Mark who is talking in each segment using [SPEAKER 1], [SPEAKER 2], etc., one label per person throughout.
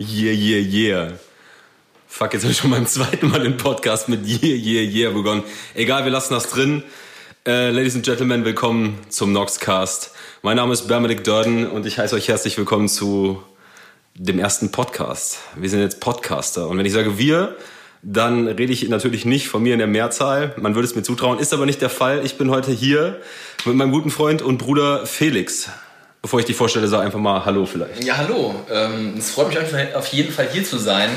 [SPEAKER 1] Yeah, yeah, yeah. Fuck, jetzt habe ich schon beim zweiten Mal den Podcast mit Yeah, yeah, yeah begonnen. Egal, wir lassen das drin. Äh, Ladies and Gentlemen, willkommen zum Noxcast. Mein Name ist Benedict Durden und ich heiße euch herzlich willkommen zu dem ersten Podcast. Wir sind jetzt Podcaster. Und wenn ich sage wir, dann rede ich natürlich nicht von mir in der Mehrzahl. Man würde es mir zutrauen, ist aber nicht der Fall. Ich bin heute hier mit meinem guten Freund und Bruder Felix. Bevor ich dich vorstelle, sag einfach mal Hallo vielleicht.
[SPEAKER 2] Ja, hallo. Ähm, es freut mich auf jeden Fall hier zu sein.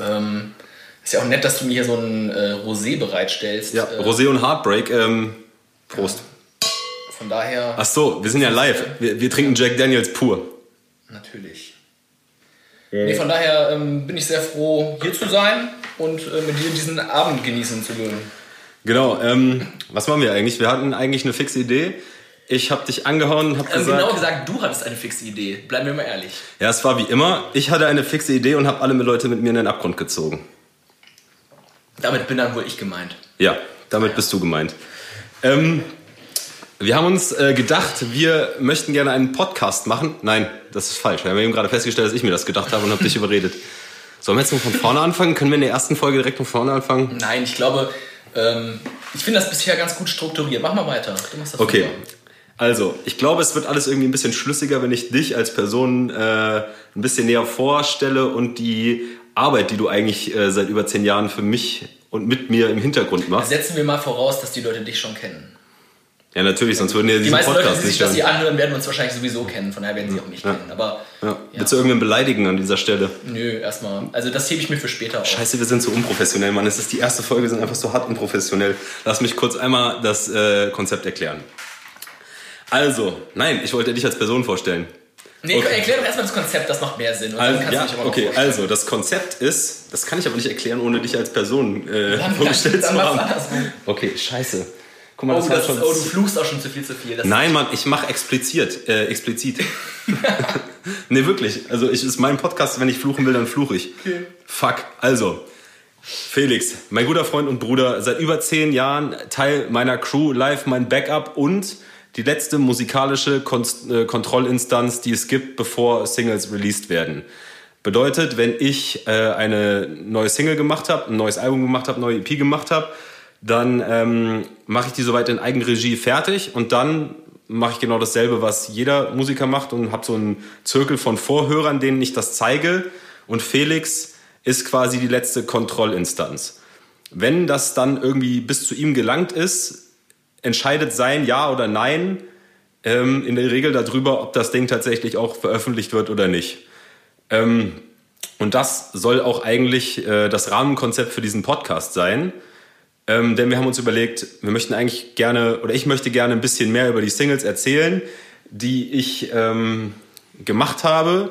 [SPEAKER 2] Ähm, ist ja auch nett, dass du mir hier so ein äh, Rosé bereitstellst.
[SPEAKER 1] Ja,
[SPEAKER 2] äh,
[SPEAKER 1] Rosé und Heartbreak. Ähm, Prost.
[SPEAKER 2] Von daher.
[SPEAKER 1] Ach so, wir sind ja live. Wir, wir trinken Jack Daniels pur.
[SPEAKER 2] Natürlich. Nee, von daher ähm, bin ich sehr froh, hier zu sein und äh, mit dir diesen Abend genießen zu können.
[SPEAKER 1] Genau, ähm, was machen wir eigentlich? Wir hatten eigentlich eine fixe Idee. Ich habe dich angehauen und habe
[SPEAKER 2] Also
[SPEAKER 1] gesagt...
[SPEAKER 2] genauer gesagt, du hattest eine fixe Idee. Bleiben wir mal ehrlich.
[SPEAKER 1] Ja, es war wie immer. Ich hatte eine fixe Idee und habe alle Leute mit mir in den Abgrund gezogen.
[SPEAKER 2] Damit bin dann wohl ich gemeint.
[SPEAKER 1] Ja, damit bist du gemeint. Ähm, wir haben uns äh, gedacht, wir möchten gerne einen Podcast machen. Nein, das ist falsch. Wir haben eben gerade festgestellt, dass ich mir das gedacht habe und habe dich überredet. Sollen wir jetzt noch von vorne anfangen? Können wir in der ersten Folge direkt von vorne anfangen?
[SPEAKER 2] Nein, ich glaube, ähm, ich finde das bisher ganz gut strukturiert. Mach mal weiter. Du machst das
[SPEAKER 1] Okay.
[SPEAKER 2] super.
[SPEAKER 1] Also, ich glaube, es wird alles irgendwie ein bisschen schlüssiger, wenn ich dich als Person äh, ein bisschen näher vorstelle und die Arbeit, die du eigentlich äh, seit über zehn Jahren für mich und mit mir im Hintergrund machst.
[SPEAKER 2] Setzen wir mal voraus, dass die Leute dich schon kennen.
[SPEAKER 1] Ja, natürlich, sonst würden ja
[SPEAKER 2] Die
[SPEAKER 1] diesen
[SPEAKER 2] meisten Leute,
[SPEAKER 1] Podcast
[SPEAKER 2] die sich
[SPEAKER 1] nicht
[SPEAKER 2] das hier anhören, werden uns wahrscheinlich sowieso kennen. Von daher werden sie auch mich
[SPEAKER 1] Ja.
[SPEAKER 2] kennen. Aber
[SPEAKER 1] Ja.
[SPEAKER 2] Ja.
[SPEAKER 1] Willst du irgendwen beleidigen an dieser Stelle?
[SPEAKER 2] nö, erstmal. Also das hebe ich mir für später auf.
[SPEAKER 1] Scheiße, wir sind so unprofessionell, Mann. Es ist die erste Folge, wir sind einfach so hart unprofessionell. Lass mich kurz einmal das äh, Konzept erklären. Also, nein, ich wollte dich als Person vorstellen.
[SPEAKER 2] Nee,
[SPEAKER 1] Okay.
[SPEAKER 2] erklär doch erstmal das Konzept, das macht mehr Sinn.
[SPEAKER 1] Also,
[SPEAKER 2] dann
[SPEAKER 1] ja, okay, also das Konzept ist, das kann ich aber nicht erklären, ohne dich als Person äh,
[SPEAKER 2] Dann-
[SPEAKER 1] vorgestellt
[SPEAKER 2] dann
[SPEAKER 1] zu
[SPEAKER 2] mach's
[SPEAKER 1] haben. Okay, scheiße. Guck mal,
[SPEAKER 2] Oh,
[SPEAKER 1] das
[SPEAKER 2] das,
[SPEAKER 1] schon.
[SPEAKER 2] oh, du fluchst auch schon zu viel zu viel. Das
[SPEAKER 1] Nein, Mann, ich mache explizit. Äh, explizit. nee, wirklich. Also ich ist mein Podcast, wenn ich fluchen will, dann fluche ich.
[SPEAKER 2] Okay.
[SPEAKER 1] Fuck. Also, Felix, mein guter Freund und Bruder, seit über zehn Jahren Teil meiner Crew, live mein Backup und die letzte musikalische Kon äh, Kontrollinstanz, die es gibt, bevor Singles released werden. Bedeutet, wenn ich äh, eine neue Single gemacht habe, ein neues Album gemacht habe, neue EP gemacht habe, dann ähm, mache ich die soweit in Eigenregie fertig und dann mache ich genau dasselbe, was jeder Musiker macht und habe so einen Zirkel von Vorhörern, denen ich das zeige. Und Felix ist quasi die letzte Kontrollinstanz. Wenn das dann irgendwie bis zu ihm gelangt ist, entscheidet sein Ja oder Nein ähm, in der Regel darüber, ob das Ding tatsächlich auch veröffentlicht wird oder nicht. Ähm, und das soll auch eigentlich äh, das Rahmenkonzept für diesen Podcast sein. Ähm, denn wir haben uns überlegt, wir möchten eigentlich gerne, oder ich möchte gerne ein bisschen mehr über die Singles erzählen, die ich ähm, gemacht habe.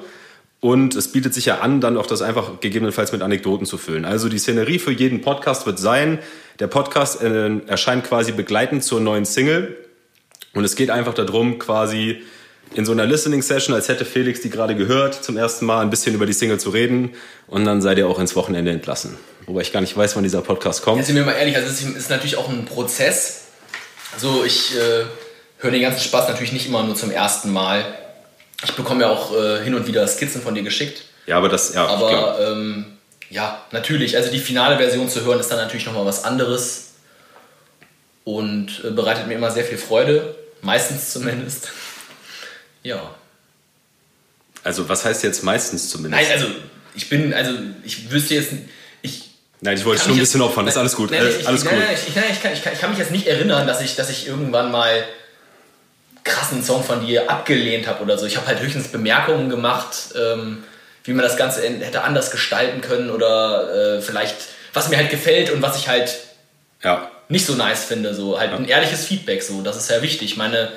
[SPEAKER 1] Und es bietet sich ja an, dann auch das einfach gegebenenfalls mit Anekdoten zu füllen. Also die Szenerie für jeden Podcast wird sein, der Podcast äh, erscheint quasi begleitend zur neuen Single. Und es geht einfach darum, quasi in so einer Listening-Session, als hätte Felix die gerade gehört, zum ersten Mal ein bisschen über die Single zu reden. Und dann seid ihr auch ins Wochenende entlassen. Wobei ich gar nicht weiß, wann dieser Podcast kommt.
[SPEAKER 2] Jetzt sind wir mal ehrlich, also es ist, natürlich auch ein Prozess. Also ich äh, höre den ganzen Spaß natürlich nicht immer nur zum ersten Mal. Ich bekomme ja auch äh, hin und wieder Skizzen von dir geschickt.
[SPEAKER 1] Ja, aber das, ja.
[SPEAKER 2] Aber ähm, ja, natürlich, also die finale Version zu hören ist dann natürlich nochmal was anderes. Und äh, bereitet mir immer sehr viel Freude. Meistens zumindest. Ja.
[SPEAKER 1] Also was heißt jetzt meistens zumindest?
[SPEAKER 2] Nein, also ich bin, also ich wüsste jetzt, ich
[SPEAKER 1] Nein, ich wollte schon ein bisschen
[SPEAKER 2] jetzt-
[SPEAKER 1] opfern. Ist alles gut.
[SPEAKER 2] Nein,
[SPEAKER 1] äh,
[SPEAKER 2] ich,
[SPEAKER 1] alles
[SPEAKER 2] nein,
[SPEAKER 1] cool.
[SPEAKER 2] nein, ich, nein, ich, kann, ich, kann, ich kann mich jetzt nicht erinnern, dass ich, dass ich irgendwann mal krassen Song von dir abgelehnt habe oder so. Ich habe halt höchstens Bemerkungen gemacht, ähm, wie man das Ganze hätte anders gestalten können oder äh, vielleicht, was mir halt gefällt und was ich halt
[SPEAKER 1] Ja.
[SPEAKER 2] nicht so nice finde. So halt ein ehrliches Feedback, so das ist ja wichtig. Ich meine,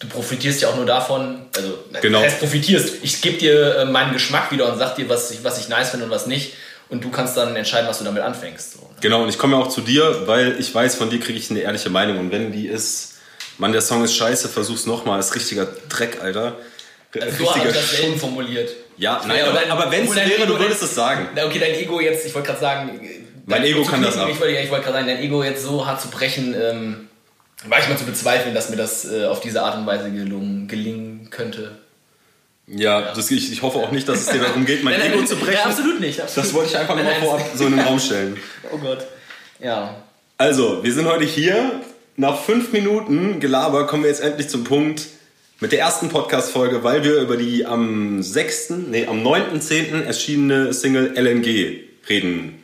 [SPEAKER 2] du profitierst ja auch nur davon, also
[SPEAKER 1] Genau.
[SPEAKER 2] das heißt profitierst. Ich gebe dir äh, meinen Geschmack wieder und sag dir, was ich, was ich nice finde und was nicht. Und du kannst dann entscheiden, was du damit anfängst. So, ne?
[SPEAKER 1] Genau, und ich komme ja auch zu dir, weil ich weiß, von dir kriege ich eine ehrliche Meinung. Und wenn die ist, Mann, der Song ist scheiße, versuch's nochmal, ist richtiger Dreck, Alter.
[SPEAKER 2] Also so habe
[SPEAKER 1] richtiger
[SPEAKER 2] ich das
[SPEAKER 1] Schund.
[SPEAKER 2] formuliert.
[SPEAKER 1] Ja, nein, aber, aber wenn es wäre, du würdest es sagen.
[SPEAKER 2] Okay, dein Ego jetzt, ich wollte gerade sagen,
[SPEAKER 1] Mein
[SPEAKER 2] dein
[SPEAKER 1] Ego kann das ab.
[SPEAKER 2] Ich wollte, ich wollte gerade sagen, dein Ego jetzt so hart zu brechen, ähm, war ich mal zu bezweifeln, dass mir das äh, auf diese Art und Weise gelungen, gelingen könnte.
[SPEAKER 1] Ja, ja. Das, ich, ich, hoffe auch nicht, dass es dir darum geht, mein Ego zu brechen. Ja,
[SPEAKER 2] absolut nicht. Absolut.
[SPEAKER 1] Das wollte ich einfach mal vorab so in den Raum stellen.
[SPEAKER 2] Oh Gott. Ja.
[SPEAKER 1] Also, wir sind heute hier. Nach fünf Minuten Gelaber kommen wir jetzt endlich zum Punkt mit der ersten Podcast-Folge, weil wir über die am 6., nee, am 9.10. erschienene Single LNG reden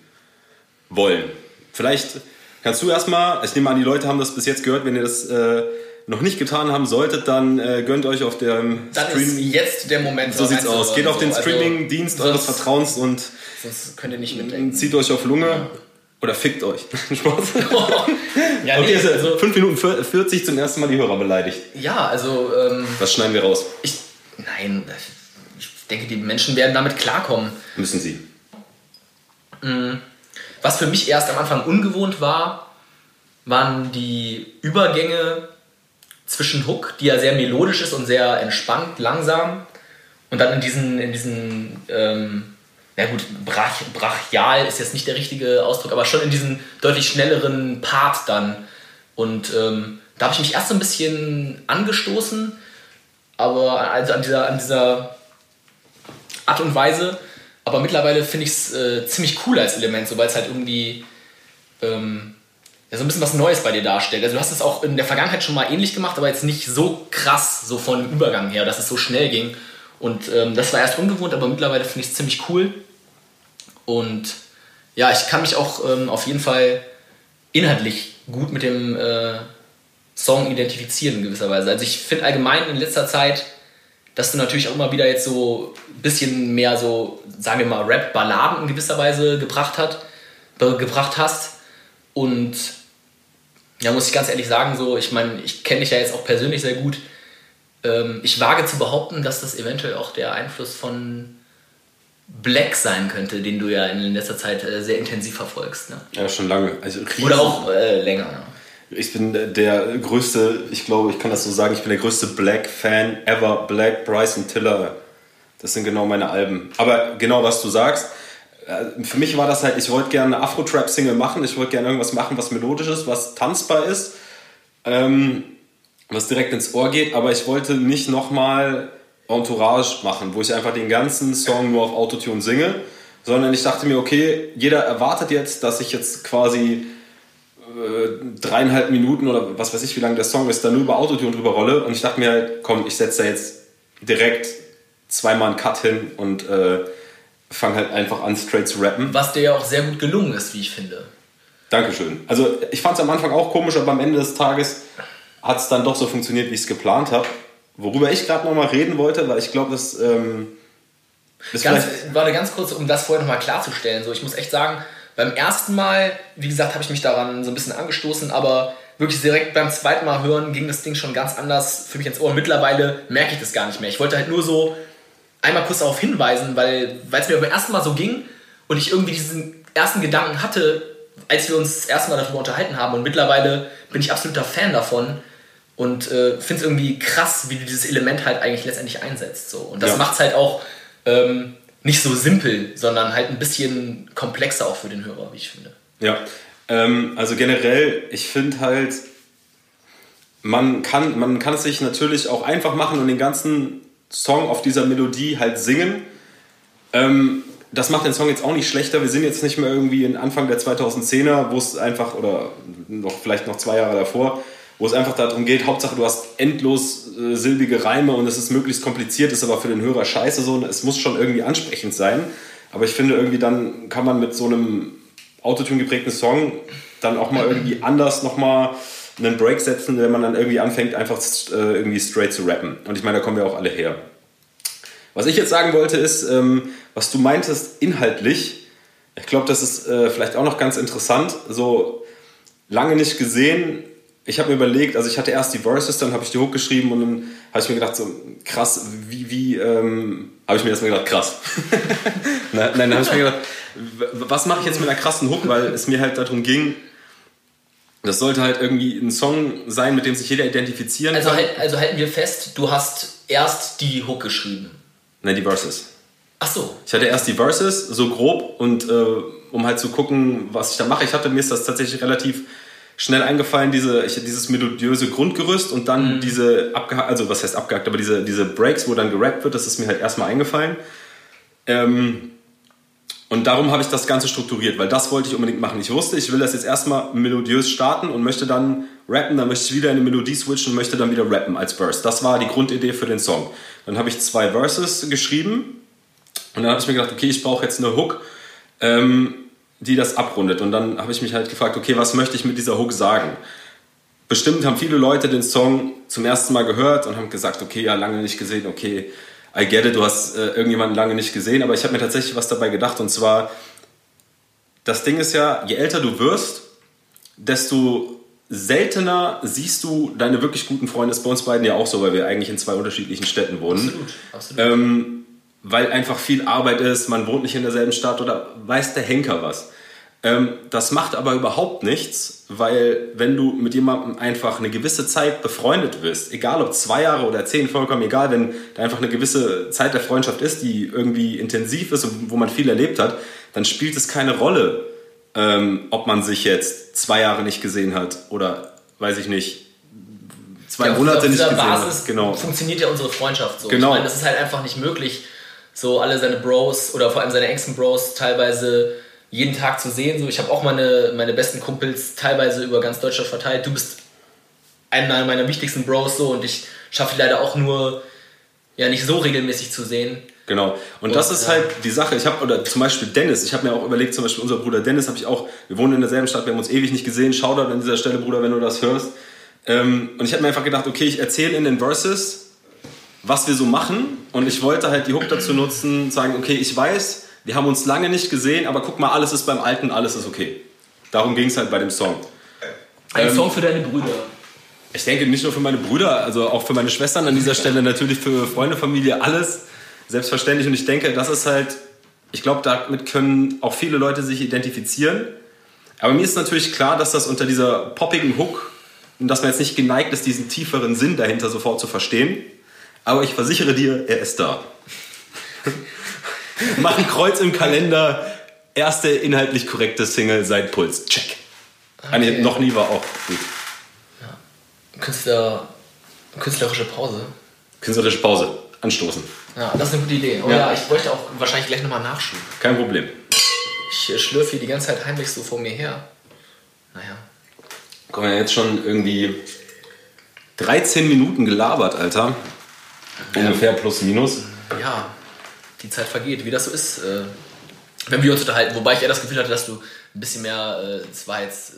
[SPEAKER 1] wollen. Vielleicht kannst du erstmal, ich nehme an, die Leute haben das bis jetzt gehört, wenn ihr das äh, noch nicht getan haben solltet, dann äh, gönnt euch auf dem
[SPEAKER 2] Dann Stream ist jetzt der Moment.
[SPEAKER 1] So sieht's aus. Geht auf den also Streaming-Dienst eures Vertrauens und
[SPEAKER 2] sonst könnt ihr nicht mitdenken.
[SPEAKER 1] Zieht euch auf Lunge. Ja. Oder fickt euch. Spaß. ja, okay, nee, also 5 Minuten 40 zum ersten Mal die Hörer beleidigt.
[SPEAKER 2] Ja, also. Ähm,
[SPEAKER 1] das schneiden wir raus.
[SPEAKER 2] Ich, nein, ich denke, die Menschen werden damit klarkommen.
[SPEAKER 1] Müssen sie.
[SPEAKER 2] Mhm. Was für mich erst am Anfang ungewohnt war, waren die Übergänge zwischen Hook, die ja sehr melodisch ist und sehr entspannt, langsam, und dann in diesen, in diesen ähm, ja gut, brach, brachial ist jetzt nicht der richtige Ausdruck, aber schon in diesen deutlich schnelleren Part dann. Und ähm, da habe ich mich erst so ein bisschen angestoßen, aber also an dieser, an dieser Art und Weise. Aber mittlerweile finde ich es äh, ziemlich cool als Element, so weil es halt irgendwie ähm, ja, so ein bisschen was Neues bei dir darstellt. Also du hast es auch in der Vergangenheit schon mal ähnlich gemacht, aber jetzt nicht so krass, so von Übergang her, dass es so schnell ging. Und ähm, das war erst ungewohnt, aber mittlerweile finde ich es ziemlich cool. Und ja, ich kann mich auch ähm, auf jeden Fall inhaltlich gut mit dem äh, Song identifizieren in gewisser Weise. Also ich finde allgemein in letzter Zeit, dass du natürlich auch immer wieder jetzt so ein bisschen mehr so, sagen wir mal, Rap-Balladen in gewisser Weise gebracht, hat, gebracht hast. Und ja, muss ich ganz ehrlich sagen, so, ich meine, ich kenne dich ja jetzt auch persönlich sehr gut. Ähm, ich wage zu behaupten, dass das eventuell auch der Einfluss von Black sein könnte, den du ja in letzter Zeit äh, sehr intensiv verfolgst. Ne?
[SPEAKER 1] Ja, schon lange. Also
[SPEAKER 2] Oder auch äh, länger. Ja.
[SPEAKER 1] Ich bin der größte, ich glaube, ich kann das so sagen, ich bin der größte Black-Fan ever. Black, Bryson Tiller. Das sind genau meine Alben. Aber genau was du sagst, äh, für mich war das halt, ich wollte gerne eine Afro-Trap-Single machen, ich wollte gerne irgendwas machen, was melodisch ist, was tanzbar ist, ähm, was direkt ins Ohr geht, aber ich wollte nicht nochmal Entourage machen, wo ich einfach den ganzen Song nur auf Autotune singe, sondern ich dachte mir, okay, jeder erwartet jetzt, dass ich jetzt quasi äh, dreieinhalb Minuten oder was weiß ich, wie lang der Song ist, da nur über Autotune drüber rolle und ich dachte mir halt, komm, ich setze da jetzt direkt zweimal einen Cut hin und äh, fange halt einfach an, straight zu rappen.
[SPEAKER 2] Was dir ja auch sehr gut gelungen ist, wie ich finde.
[SPEAKER 1] Dankeschön. Also ich fand es am Anfang auch komisch, aber am Ende des Tages hat es dann doch so funktioniert, wie ich es geplant habe. Worüber ich gerade nochmal reden wollte, weil ich glaube, das, ähm,
[SPEAKER 2] das ganz, Warte, ganz kurz, um das vorher nochmal klarzustellen. So, ich muss echt sagen, beim ersten Mal, wie gesagt, habe ich mich daran so ein bisschen angestoßen, aber wirklich direkt beim zweiten Mal hören ging das Ding schon ganz anders für mich ins Ohr. Mittlerweile merke ich das gar nicht mehr. Ich wollte halt nur so einmal kurz darauf hinweisen, weil es mir beim ersten Mal so ging und ich irgendwie diesen ersten Gedanken hatte, als wir uns das erste Mal darüber unterhalten haben. Und mittlerweile bin ich absoluter Fan davon und äh, finde es irgendwie krass, wie du dieses Element halt eigentlich letztendlich einsetzt. So. Und das ja. macht es halt auch ähm, nicht so simpel, sondern halt ein bisschen komplexer auch für den Hörer, wie ich finde.
[SPEAKER 1] Ja, ähm, also generell, ich finde halt, man kann, man kann es sich natürlich auch einfach machen und den ganzen Song auf dieser Melodie halt singen. Ähm, das macht den Song jetzt auch nicht schlechter. Wir sind jetzt nicht mehr irgendwie in Anfang der 2010er, wo es einfach, oder noch vielleicht noch zwei Jahre davor, wo es einfach darum geht, Hauptsache du hast endlos äh, silbige Reime und es ist möglichst kompliziert, ist aber für den Hörer scheiße so. Es muss schon irgendwie ansprechend sein. Aber ich finde irgendwie dann kann man mit so einem Autotune geprägten Song dann auch mal irgendwie anders nochmal einen Break setzen, wenn man dann irgendwie anfängt, einfach äh, irgendwie straight zu rappen. Und ich meine, da kommen wir auch alle her. Was ich jetzt sagen wollte ist, ähm, was du meintest inhaltlich, ich glaube, das ist äh, vielleicht auch noch ganz interessant, so lange nicht gesehen, ich habe mir überlegt, also ich hatte erst die Verses, dann habe ich die Hook geschrieben und dann habe ich mir gedacht, so krass, wie, wie, ähm, habe ich mir erstmal gedacht, krass. nein, dann habe ich mir gedacht, was mache ich jetzt mit einer krassen Hook, weil es mir halt darum ging, das sollte halt irgendwie ein Song sein, mit dem sich jeder identifizieren
[SPEAKER 2] also kann. Halt, also halten wir fest, du hast erst die Hook geschrieben.
[SPEAKER 1] Nein, die Verses.
[SPEAKER 2] Ach so.
[SPEAKER 1] Ich hatte erst die Verses, so grob, und äh, um halt zu gucken, was ich da mache. Ich hatte mir ist das tatsächlich relativ schnell eingefallen, diese, ich, dieses melodiöse Grundgerüst und dann mhm. diese abgehakt, also was heißt abgehakt, aber diese, diese Breaks, wo dann gerappt wird, das ist mir halt erstmal eingefallen. Ähm, und darum habe ich das Ganze strukturiert, weil das wollte ich unbedingt machen. Ich wusste, ich will das jetzt erstmal melodiös starten und möchte dann rappen, dann möchte ich wieder in eine Melodie switchen und möchte dann wieder rappen als Verse. Das war die Grundidee für den Song. Dann habe ich zwei Verses geschrieben und dann habe ich mir gedacht, okay, ich brauche jetzt eine Hook, ähm, die das abrundet. Und dann habe ich mich halt gefragt, okay, was möchte ich mit dieser Hook sagen? Bestimmt haben viele Leute den Song zum ersten Mal gehört und haben gesagt, okay, ja, lange nicht gesehen, okay, I get it, du hast äh, irgendjemanden lange nicht gesehen, aber ich habe mir tatsächlich was dabei gedacht und zwar, das Ding ist ja, je älter du wirst, desto seltener siehst du deine wirklich guten Freunde. Das ist bei uns beiden ja auch so, weil wir eigentlich in zwei unterschiedlichen Städten wohnen. Absolut, absolut. Ähm, weil einfach viel Arbeit ist, man wohnt nicht in derselben Stadt oder weiß der Henker was. Ähm, das macht aber überhaupt nichts, weil wenn du mit jemandem einfach eine gewisse Zeit befreundet bist, egal ob zwei Jahre oder zehn, vollkommen egal, wenn da einfach eine gewisse Zeit der Freundschaft ist, die irgendwie intensiv ist und wo man viel erlebt hat, dann spielt es keine Rolle, ähm, ob man sich jetzt zwei Jahre nicht gesehen hat oder, weiß ich nicht, zwei ja, Monate nicht gesehen
[SPEAKER 2] Basis hat. Genau. funktioniert ja unsere Freundschaft so. Genau. Ich meine, das ist halt einfach nicht möglich, so alle seine Bros oder vor allem seine engsten Bros teilweise jeden Tag zu sehen. So, ich habe auch meine, meine besten Kumpels teilweise über ganz Deutschland verteilt. Du bist einer meiner wichtigsten Bros so und ich schaffe leider auch nur ja nicht so regelmäßig zu sehen.
[SPEAKER 1] Genau. Und, und das ist ja. halt die Sache. Ich habe, oder zum Beispiel Dennis, ich habe mir auch überlegt, zum Beispiel unser Bruder Dennis habe ich auch, wir wohnen in derselben Stadt, wir haben uns ewig nicht gesehen. Shoutout an dieser Stelle, Bruder, wenn du das hörst. Ähm, und ich habe mir einfach gedacht, okay, ich erzähle in den Verses, was wir so machen. Und ich wollte halt die Hook dazu nutzen, sagen, okay, ich weiß, wir haben uns lange nicht gesehen, aber guck mal, alles ist beim Alten, alles ist okay. Darum ging es halt bei dem Song.
[SPEAKER 2] Ein ähm, Song für deine Brüder.
[SPEAKER 1] Ich denke nicht nur für meine Brüder, also auch für meine Schwestern an dieser Stelle, natürlich für Freunde, Familie, alles. Selbstverständlich. Und ich denke, das ist halt, ich glaube, damit können auch viele Leute sich identifizieren. Aber mir ist natürlich klar, dass das unter dieser poppigen Hook und dass man jetzt nicht geneigt ist, diesen tieferen Sinn dahinter sofort zu verstehen. Aber ich versichere dir, er ist da. Mach ein Kreuz im Kalender. Erste inhaltlich korrekte Single seit Puls. Check. Okay. Eine noch nie war auch gut.
[SPEAKER 2] Ja. Künstler, künstlerische Pause.
[SPEAKER 1] Künstlerische Pause. Anstoßen.
[SPEAKER 2] Ja, das ist eine gute Idee. Oh ja, ja ich bräuchte auch wahrscheinlich gleich nochmal Nachschub.
[SPEAKER 1] Kein Problem.
[SPEAKER 2] Ich schlürfe hier die ganze Zeit heimlich so vor mir her. Naja.
[SPEAKER 1] Kommen wir jetzt schon irgendwie 13 Minuten gelabert, Alter. Ungefähr plus minus.
[SPEAKER 2] Ja, die Zeit vergeht, wie das so ist, äh, wenn wir uns unterhalten. Wobei ich eher das Gefühl hatte, dass du ein bisschen mehr, äh, es war jetzt,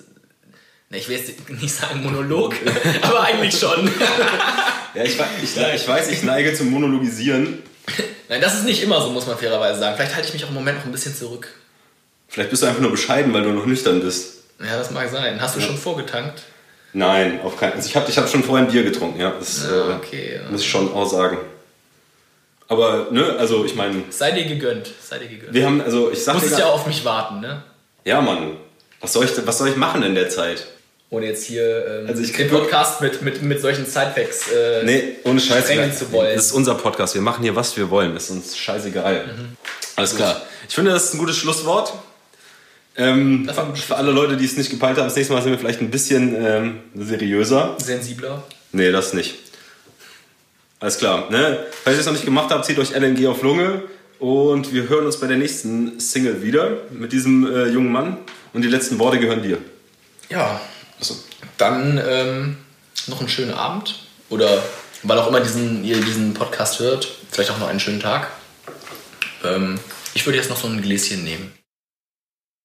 [SPEAKER 2] ne, ich will jetzt nicht sagen Monolog, aber eigentlich schon.
[SPEAKER 1] ja, ich, ich, ich weiß, ich neige zum Monologisieren.
[SPEAKER 2] Nein, das ist nicht immer so, muss man fairerweise sagen. Vielleicht halte ich mich auch im Moment noch ein bisschen zurück.
[SPEAKER 1] Vielleicht bist du einfach nur bescheiden, weil du noch nüchtern bist.
[SPEAKER 2] Ja, das mag sein. Hast du ja. schon vorgetankt?
[SPEAKER 1] Nein, auf keinen Fall. Also ich habe ich hab schon vorher ein Bier getrunken, ja. Das ah, okay, äh, muss ich schon auch sagen. Aber, ne, also ich meine.
[SPEAKER 2] Sei dir gegönnt, sei dir gegönnt.
[SPEAKER 1] Wir haben, also ich sag
[SPEAKER 2] Du musst ja auf mich warten, ne?
[SPEAKER 1] Ja, Mann. Was soll ich, was soll ich machen in der Zeit?
[SPEAKER 2] Ohne jetzt hier ähm, also ich den Podcast mit, mit, mit solchen Sidefacts äh,
[SPEAKER 1] nee, ohne Scheiß zu wollen. Das ist unser Podcast. Wir machen hier, was wir wollen. Das ist uns scheißegal. Mhm. Alles klar. Ich finde, das ist ein gutes Schlusswort. Ähm, für alle Leute, die es nicht gepeilt haben, das nächste Mal sind wir vielleicht ein bisschen ähm, seriöser.
[SPEAKER 2] Sensibler?
[SPEAKER 1] Nee, das nicht. Alles klar. Ne? Falls ihr es noch nicht gemacht habt, zieht euch LNG auf Lunge und wir hören uns bei der nächsten Single wieder mit diesem äh, jungen Mann. Und die letzten Worte gehören dir.
[SPEAKER 2] Ja. Achso. Dann ähm, noch einen schönen Abend oder wann auch immer diesen, ihr diesen Podcast hört, vielleicht auch noch einen schönen Tag. Ähm, ich würde jetzt noch so ein Gläschen nehmen.